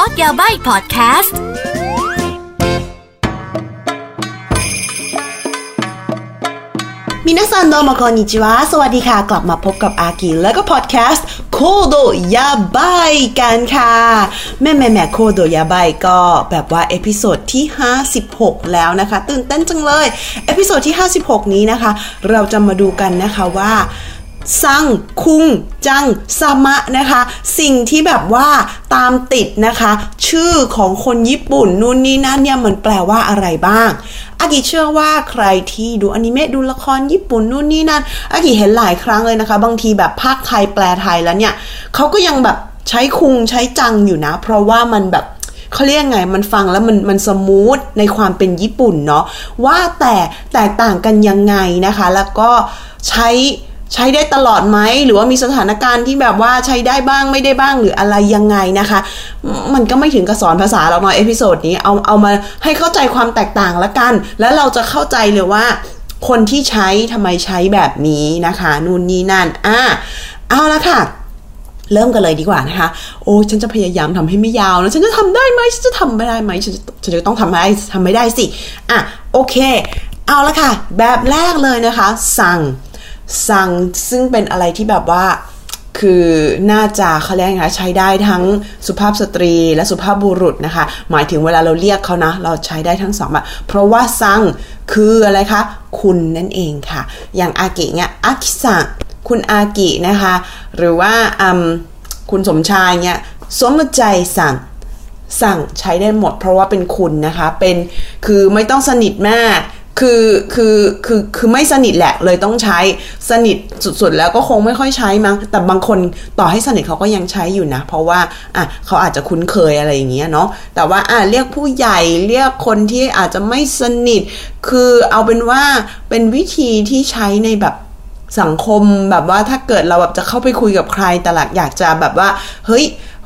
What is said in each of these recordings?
อร์สยาใบพอดแคสต์มินาซันโดมาคอนิจิวะสวัสดีค่ะ กลับมาพบกับอากิและก็พอดแคสต์โคโดยาบายกันค่ะ แม่แม่แม่โคโดยาบายก็แบบว่า เอพิโซดที่ 56 แล้วนะคะ ตื่นเต้นจังเลย เอพิโซดที่ 56 นี้นะคะ เราจะมาดูกันนะคะว่า ซังคุงจังซามะนะคะ สิ่งที่แบบว่าตามติดนะคะ ชื่อของคนญี่ปุ่นนู่นนี่นั่นเนี่ยมันแปลว่าอะไรบ้างอากิเชื่อว่าใครที่ดูอนิเมะดูละครญี่ปุ่นนู่นนี่นั่นอากิเห็นหลายครั้งเลยนะคะ บางทีแบบภาคไทยแปลไทยแล้วเนี่ยเขาก็ยังแบบใช้คุงใช้จังอยู่นะ เพราะว่ามันแบบเขาเรียกไงมันฟังแล้วมันมัน smooth ในความเป็นญี่ปุ่นเนาะว่าแต่แตกต่างกันยังไงนะคะ แล้วก็ใช้ ใช้ได้ตลอดไหมหรือว่ามีสถานการณ์ที่แบบว่าใช้ได้บ้างไม่ได้บ้างหรืออะไรยังไงนะคะ มันก็ไม่ถึงกับสอนภาษาเราหน่อย episode นี้เอาเอามาให้เข้าใจความแตกต่างละกัน แล้วเราจะเข้าใจเลยว่า คนที่ใช้ทำไมใช้แบบนี้นะคะ นู่นนี่นั่นอะเอาละค่ะเริ่มกันเลยดีกว่านะคะ โอ้ฉันจะพยายามทำให้ไม่ยาวแล้วฉันจะทำได้ไหมฉันจะทำไม่ได้ไหมฉันจะฉันจะต้องทำได้ทำไม่ได้สิ อะ โอเค เอาละค่ะ แบบแรกเลยนะคะ สั่ง สั่งซึ่งเป็นอะไรที่แบบว่าคือน่าจะเขาเรียกไงใช้ได้ทั้งสุภาพสตรีและสุภาพบุรุษนะคะ หมายถึงเวลาเราเรียกเขานะ เราใช้ได้ทั้งสองแบบเพราะว่าซังคืออะไรคะ คุณนั่นเองค่ะ อย่างอากิเนี่ยอากิซังคุณอากินะคะ หรือว่าคุณสมชายเนี่ยสมใจสั่งสั่งใช้ได้หมดเพราะว่าเป็นคุณนะคะ เป็นคือไม่ต้องสนิทมาก คือคือคือคือไม่สนิทแหละเลยต้องใช้สนิทสุดๆ แล้วก็คงไม่ค่อยใช้มั้งแต่บางคนต่อให้สนิทเขาก็ยังใช้อยู่นะ เพราะว่าอะเขาอาจจะคุ้นเคยอะไรอย่างเงี้ยเนาะแต่ว่าอะเรียกผู้ใหญ่เรียกคนที่อาจจะไม่สนิท คือเอาเป็นว่าเป็นวิธีที่ใช้ในแบบสังคมแบบว่าถ้าเกิดเราแบบจะเข้าไปคุยกับใครแต่หลักอยากจะแบบว่าเฮ้ย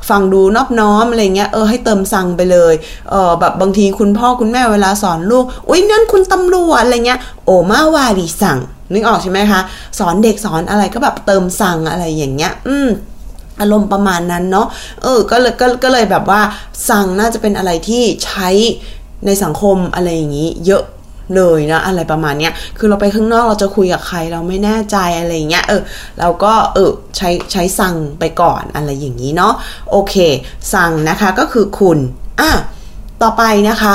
ฟังดูนอบน้อมอะไรเงี้ยเออให้เติมสั่งไปเลยเออแบบบางทีคุณพ่อคุณแม่เวลาสอนลูกอุ้ยนั่นคุณตำรวจอะไรเงี้ยโอมาวารีสั่งนึกออกใช่ไหมคะ สอนเด็กสอนอะไรก็แบบเติมสั่งอะไรอย่างเงี้ย อืมอารมณ์ประมาณนั้นเนาะเออก็เลยก็ก็เลยแบบว่าสั่งน่าจะเป็นอะไรที่ใช้ในสังคมอะไรอย่างนี้ เยอะ เลยนะอะไรประมาณเนี้ยคือเราไปข้างนอกเราจะคุยกับใครเราไม่แน่ใจอะไรเงี้ยเออเราก็เออใช้ใช้สั่งไปก่อนอะไรอย่างนี้เนาะโอเค สั่งนะคะก็คือคุณอะต่อไปนะคะ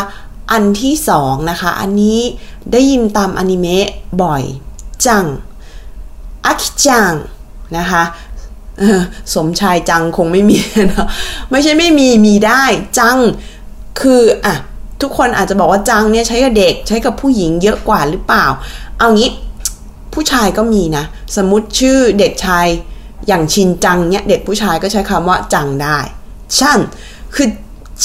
อันที่สองนะคะ อันนี้ได้ยินตามอนิเมะบ่อยจังอากิจังนะคะสมชายจังคงไม่มีนะไม่ใช่ไม่มีมีได้จังคืออะ ทุกคนอาจจะบอกว่าจังเนี่ยใช้กับเด็ก ใช้กับผู้หญิงเยอะกว่าหรือเปล่า เอางี้ผู้ชายก็มีนะ สมมติชื่อเด็กชายอย่างชินจังเนี่ยเด็กผู้ชายก็ใช้คำว่าจังได้ชั่นคือ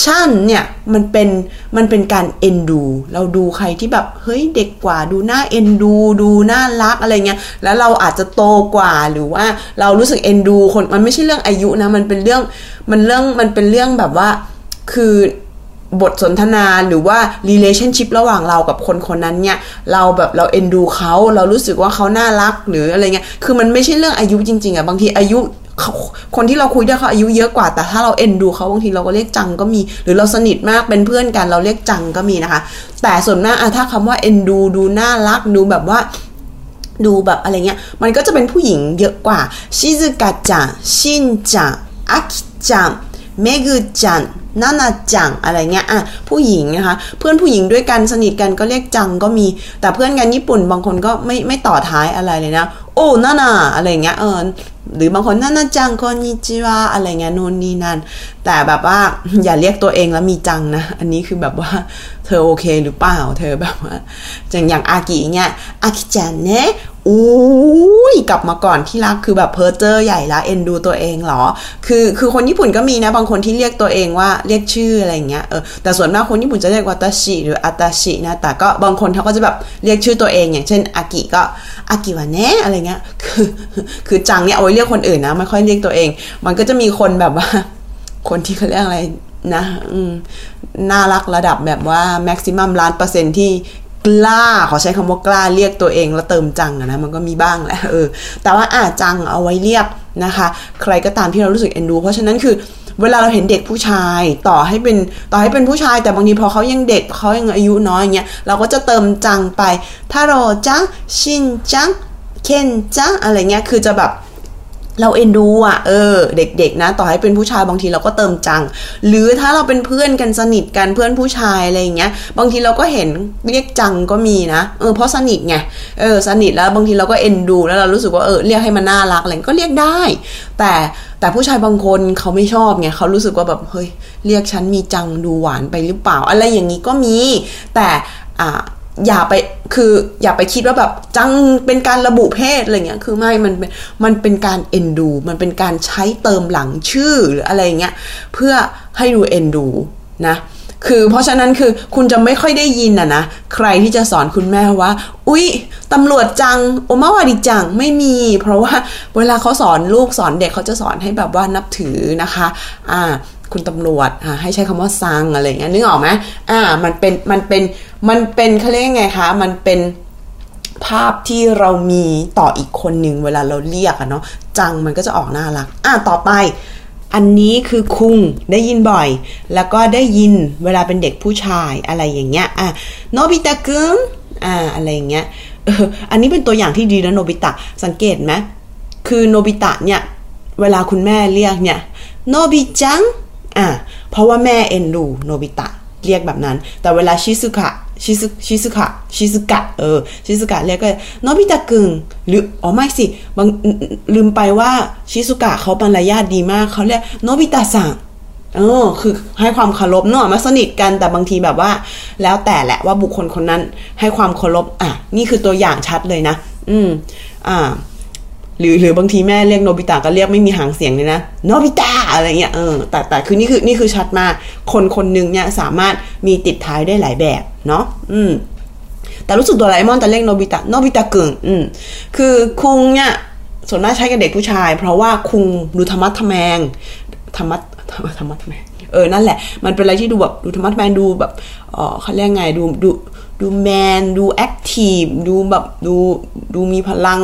ชั่นเนี่ยมันเป็นมันเป็นการเอ็นดู เราดูใครที่แบบเฮ้ยเด็กกว่าดูน่าเอ็นดู ดูน่ารักอะไรเงี้ยแล้วเราอาจจะโตกว่าหรือว่าเรารู้สึกเอ็นดู คนมันไม่ใช่เรื่องอายุนะมันเป็นเรื่องมันเรื่องมันเป็นเรื่องแบบว่าคือ บทสนทนาหรือว่า relationship ระหว่างเรากับคนคนนั้นเนี่ย เราแบบเราเอ็นดูเขาเรารู้สึกว่าเขาน่ารักหรืออะไรเงี้ยคือมันไม่ใช่เรื่องอายุจริง ๆอะบางทีอายุคนที่เราคุยด้วยเขาอายุเยอะกว่าแต่ถ้าเราเอ็นดูเขาบางทีเราก็เรียกจังก็มี หรือเราสนิทมากเป็นเพื่อนกันเราเรียกจังก็มีนะคะ แต่ส่วนมากอะถ้าคำว่าเอ็นดู ดูน่ารักดูแบบว่าดูแบบอะไรเงี้ย มันก็จะเป็นผู้หญิงเยอะกว่าชิซึกะจังชินจังอากิจังเมกุจัง นานาจังอะไรเงี้ยอะผู้หญิงนะคะ เพื่อนผู้หญิงด้วยกันสนิทกันก็เรียกจังก็มี แต่เพื่อนกันญี่ปุ่นบางคนก็ไม่ไม่ต่อท้ายอะไรเลยนะ โอ้นานาอะไรเงี้ยเออหรือบางคนนานาจังคอนนิจิวะอะไรเงี้ยนู่นนี่นั่นแต่แบบว่าอย่าเรียกตัวเองแล้วมีจังนะ อันนี้คือแบบว่าเธอโอเคหรือเปล่าเธอแบบว่าอย่างอย่างอากิเงี้ยอากิจันเนะอุ้ยกลับมาก่อนที่รักคือแบบเพอร์เจอร์ใหญ่ละเอ็นดูตัวเองเหรอ คือคือคนญี่ปุ่นก็มีนะ บางคนที่เรียกตัวเองว่าเรียกชื่ออะไรเงี้ยเออแต่ส่วนมากคนญี่ปุ่นจะเรียกว่าตาชิหรืออาตาชินะแต่ก็บางคนเขาก็จะแบบเรียกชื่อตัวเอง อย่างเช่นอากิก็อากิวะเนะอะไรเงี้ยคือคือจังเนี่ยเอาไว้เรียกคนอื่นนะไม่ค่อยเรียกตัวเอง มันก็จะมีคนแบบว่า คนที่เขาเรียกอะไรนะน่ารักระดับแบบว่าแม็กซิมัมล้านเปอร์เซ็นที่ ล้าขอใช้คำว่ากล้าเรียกตัวเองแล้วเติมจังนะมันก็มีบ้างแหละเออแต่ว่าอาจังเอาไว้เรียกนะคะ ใครก็ตามที่เรารู้สึกเอ็นดู เพราะฉะนั้นคือเวลาเราเห็นเด็กผู้ชายต่อให้เป็นต่อให้เป็นผู้ชาย แต่บางทีพอเขายังเด็กเขายังอายุน้อยอย่างเงี้ยเราก็จะเติมจังไปทาโรจังชินจังเคนจังอะไรเงี้ยคือจะแบบ เราเอ็นดูอะเออ เด็ก ๆ นะ ต่อให้เป็นผู้ชายบางทีเราก็เติมจัง หรือถ้าเราเป็นเพื่อนกันสนิทกันเพื่อนผู้ชายอะไรอย่างเงี้ย บางทีเราก็เห็นเรียกจังก็มีนะเออเพราะสนิทไงเออสนิทแล้วบางทีเราก็เอ็นดู แล้วเรารู้สึกว่าเออเรียกให้มันน่ารักอะไรก็เรียกได้ แต่แต่ผู้ชายบางคนเขาไม่ชอบไงเขารู้สึกว่าแบบเฮ้ยเรียกฉันมีจังดูหวานไปหรือเปล่า อะไรอย่างนี้ก็มี แต่อ่า อย่าไปคืออย่าไปคิดว่าแบบจังเป็นการระบุเพศอะไรเงี้ยคือไม่มันเป็นมันเป็นการเอ็นดู มันเป็นการใช้เติมหลังชื่อหรืออะไรเงี้ยเพื่อให้ดูเอ็นดูนะคือเพราะฉะนั้นคือคุณจะไม่ค่อยได้ยินอะนะใครที่จะสอนคุณแม่ว่า อุ๊ยตำรวจจังโอมาวาดิจังไม่มี เพราะว่าเวลาเขาสอนลูกสอนเด็กเขาจะสอนให้แบบว่านับถือนะคะ อ่า คุณตำรวจให้ใช้คำว่าซังอะไรเงี้ยนึกออกไหมอ่ามันเป็นมันเป็นมันเป็นเขาเรียกไงคะมันเป็นภาพที่เรามีต่ออีกคนหนึ่งเวลาเราเรียกอะเนาะจังมันก็จะออกน่ารัก อ่าต่อไป อันนี้คือคุงได้ยินบ่อย แล้วก็ได้ยินเวลาเป็นเด็กผู้ชายอะไรอย่างเงี้ยอะโนบิตะกึงอ่าอะไรอย่างเงี้ยเอออันนี้เป็นตัวอย่างที่ดีนะโนบิตะสังเกตไหมคือโนบิตะเนี่ย เวลาคุณแม่เรียกเนี่ยโนบิจัง อะเพราะว่าแม่เอ็นดูโนบิตะเรียกแบบนั้น แต่เวลาชิซุกะชิซุชิซุกะชิซุกะเออชิซุกะเรียกก็โนบิตะกึงหรืออ๋อไม่สิบางลืมไปว่าชิซุกะเขาบรรยาทดีมากเขาเรียกโนบิตะสั่งเออคือให้ความเคารพเนอะมาสนิทกันแต่บางทีแบบว่า แล้วแต่แหละว่าบุคคลคนนั้นให้ความเคารพอะนี่คือตัวอย่างชัดเลยนะ อืมอ่า หรือหรือบางทีแม่เรียกโนบิตะก็เรียกไม่มีหางเสียงเลยนะโนบิตะอะไรเงี้ยเออแต่แต่คือนี่คือนี่คือชัดมากคนคนหนึ่งเนี่ยสามารถมีติดท้ายได้หลายแบบเนาะอืมแต่รู้สึกโดราเอมอนจะเรียกโนบิตะโนบิตะคุงอืมคือคุงเนี่ยส่วนมากใช้กับเด็กผู้ชาย เพราะว่าคุงดูทะมัดทะแมงทะมัดทะมัดทะมัดทะแมงเออนั่นแหละ มันเป็นอะไรที่ดูแบบดูทะมัดทะแมงดูแบบเออเขาเรียกไงดูดูดู man ดู active ดูแบบดูดูมีพลัง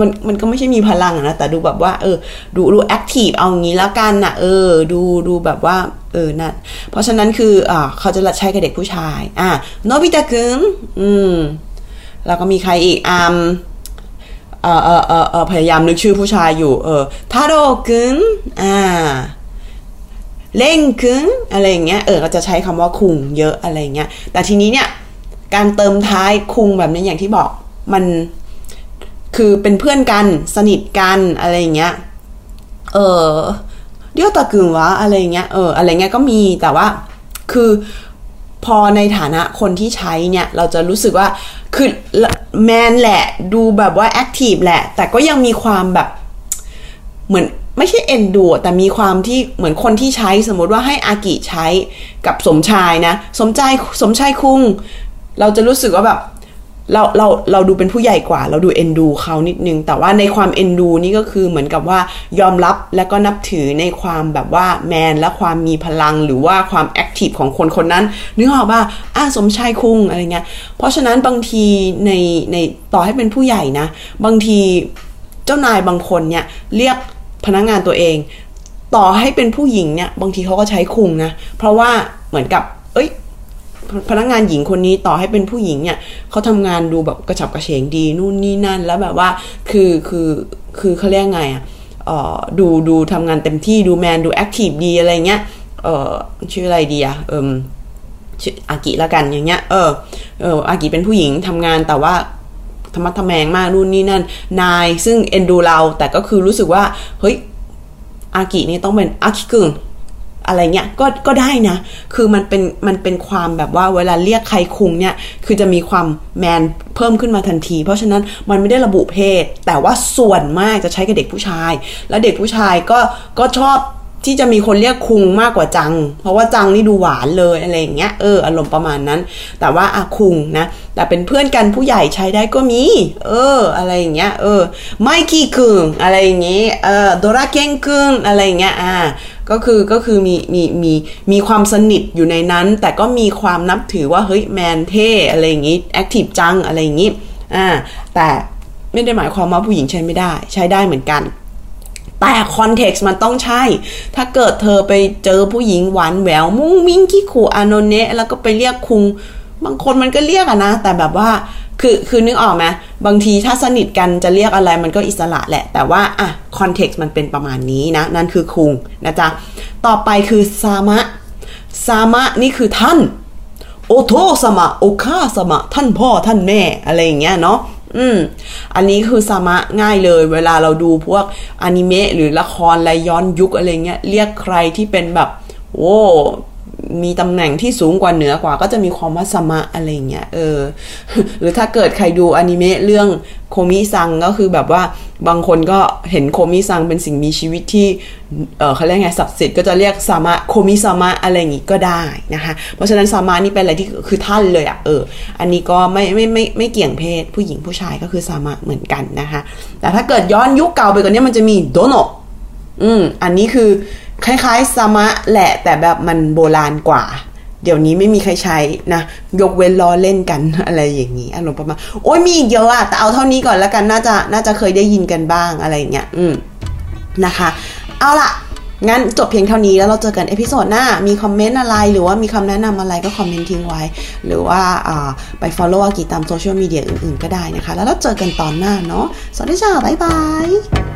มันมันก็ไม่ใช่มีพลังนะ แต่ดูแบบว่า เออ ดูดู active เอางี้แล้วกันนะเออ ดูดูแบบว่า เออนั่นเพราะฉะนั้นคืออ่าเขาจะใช้กับเด็กผู้ชาย อ่าโนบิตะกึงอืม แล้วก็มีใครอีกอ่าเออเออเออเออพยายามนึกชื่อผู้ชายอยู่ เออทาโร่กึงอ่าเล่งกึงอะไรอย่างเงี้ย เออ ก็จะใช้คำว่าคุงเยอะอะไรเงี้ย แต่ทีนี้เนี่ย การเติมท้ายคุงแบบนี้อย่างที่บอก มัน คือเป็นเพื่อนกันสนิทกันอะไรเงี้ย เออเดียวตะกึงวะอะไรเงี้ย เออ อะไรเงี้ยก็มี แต่ว่า คือพอในฐานะคนที่ใช้เนี่ย เราจะรู้สึกว่า คือแมนแหละ ดูแบบว่าแอคทีฟแหละ แต่ก็ยังมีความแบบ เหมือนไม่ใช่เอ็นดูแต่มีความที่เหมือนคนที่ใช้สมมติว่าให้อากิใช้กับสมชายนะ สมชายสมชายคุง เราจะรู้สึกว่าแบบ เราเราเราดูเป็นผู้ใหญ่กว่า เราดูเอ็นดูเขานิดนึง แต่ว่าในความเอ็นดูนี่ก็คือเหมือนกับว่ายอมรับและก็นับถือในความแบบว่าแมนและความมีพลังหรือว่าความแอคทีฟของคนคนนั้นนึกออกว่าอ่าสมชายคุงอะไรเงี้ยเพราะฉะนั้นบางทีในในต่อให้เป็นผู้ใหญ่นะ บางทีเจ้านายบางคนเนี่ยเรียกพนักงงานตัวเอง ต่อให้เป็นผู้หญิงเนี่ยบางทีเขาก็ใช้คุงนะเพราะว่าเหมือนกับ พนักงานหญิงคนนี้ต่อให้เป็นผู้หญิงเนี่ยเขาทำงานดูแบบกระฉับกระเฉงดีนู่นนี่นั่น แล้วแบบว่าคือคือคือเขาเรียกไงอะดูดูทำงานเต็มที่ดู man ดู active ดีอะไรเงี้ยเออชื่ออะไรดีอะเอิมชื่ออากิละกันอย่างเงี้ยเออเอออากิเป็นผู้หญิงทำงานแต่ว่าทะมัดทะแมงมากนู่นนี่นั่น นายซึ่งเอ็นดูเราแต่ก็คือรู้สึกว่า เฮ้ยอากินี่ต้องเป็นอากิกึง อะไรเงี้ยก็ก็ได้นะ คือมันเป็นมันเป็นความแบบว่าเวลาเรียกใครคุงเนี่ย คือจะมีความแมนเพิ่มขึ้นมาทันที เพราะฉะนั้นมันไม่ได้ระบุเพศ แต่ว่าส่วนมากจะใช้กับเด็กผู้ชาย แล้วเด็กผู้ชายก็ก็ชอบ ที่จะมีคนเรียกคุงมากกว่าจัง เพราะว่าจังนี่ดูหวานเลยอะไรอย่างเงี้ยเอออารมณ์ประมาณนั้น แต่ว่าอาคุงนะ แต่เป็นเพื่อนกันผู้ใหญ่ใช้ได้ก็มี เออ อะไรอย่างเงี้ยเออไมกี้คุงอะไรอย่างงี้เออโดราเกงคุงอะไรอย่างเงี้ยอ่าก็คือก็คือมีมีมีมีความสนิทอยู่ในนั้น แต่ก็มีความนับถือว่าเฮ้ยแมนเท่อะไรอย่างงี้แอคทีฟจังอะไรอย่างงี้อ่าแต่ไม่ได้หมายความว่าผู้หญิงใช้ไม่ได้ ใช้ได้เหมือนกัน แต่คอนเท็กซ์มันต้องใช่ ถ้าเกิดเธอไปเจอผู้หญิงหวานแหวว มุ้งมิ้งขี้ขู่อานนเนะแล้วก็ไปเรียกคุง บางคนมันก็เรียกอะนะ แต่แบบว่า คือ คือนึกออกไหมบางทีถ้าสนิทกันจะเรียกอะไรมันก็อิสระแหละ แต่ว่า อะ คอนเท็กซ์มันเป็นประมาณนี้นะ นั่นคือคุงนะจ๊ะ ต่อไปคือซามะ ซามะนี่คือท่าน โอโทสมะ โอคาสมะ ท่านพ่อท่านแม่ อะไรอย่างเงี้ยเนาะ อืม อันนี้คือสามะง่ายเลย เวลาเราดูพวกอนิเมะหรือละครอะไรย้อนยุคอะไรเงี้ย เรียกใครที่เป็นแบบ โอ้ มีตำแหน่งที่สูงกว่าเหนือกว่า ก็จะมีความว่าสมะอะไรเงี้ยเออ หรือถ้าเกิดใครดูอนิเมะเรื่องโคมิซังก็คือแบบว่าบางคนก็เห็นโคมิซังเป็นสิ่งมีชีวิตที่เออเขาเรียกไงศักดิ์สิทธิ์ก็จะเรียกสามะโคมิสามะอะไรอย่างงี้ก็ได้นะคะ เพราะฉะนั้นสามะนี่เป็นอะไรที่คือท่านเลยอะ่ะเออ อันนี้ก็ไม่ไม่ไม่ไม่เกี่ยงเพศผู้หญิงผู้ชายก็คือสามะเหมือนกันนะคะ แต่ถ้าเกิดย้อนยุคเก่าไปกว่านี้มันจะมีโดโนอืมอันนี้คือ คล้ายๆซามะแหละแต่แบบมันโบราณกว่า เดี๋ยวนี้ไม่มีใครใช้นะ ยกเว้นล้อเล่นกันอะไรอย่างนี้อารมณ์ประมาณโอ้ยมีอีกเยอะอะแต่เอาเท่านี้ก่อนแล้วกันน่าจะน่าจะเคยได้ยินกันบ้างอะไรอย่างเงี้ยอืมนะคะ เอาล่ะงั้นจบเพียงเท่านี้แล้วเราเจอกัน episode หน้า มีคอมเมนต์อะไร หรือว่ามีคำแนะนำอะไรก็คอมเมนต์ทิ้งไว้ หรือว่าไป follow อากิตามโซเชียลมีเดียอื่นๆ ก็ได้นะคะ แล้วเราเจอกันตอนหน้าเนาะสวัสดีจ้าบ๊ายบาย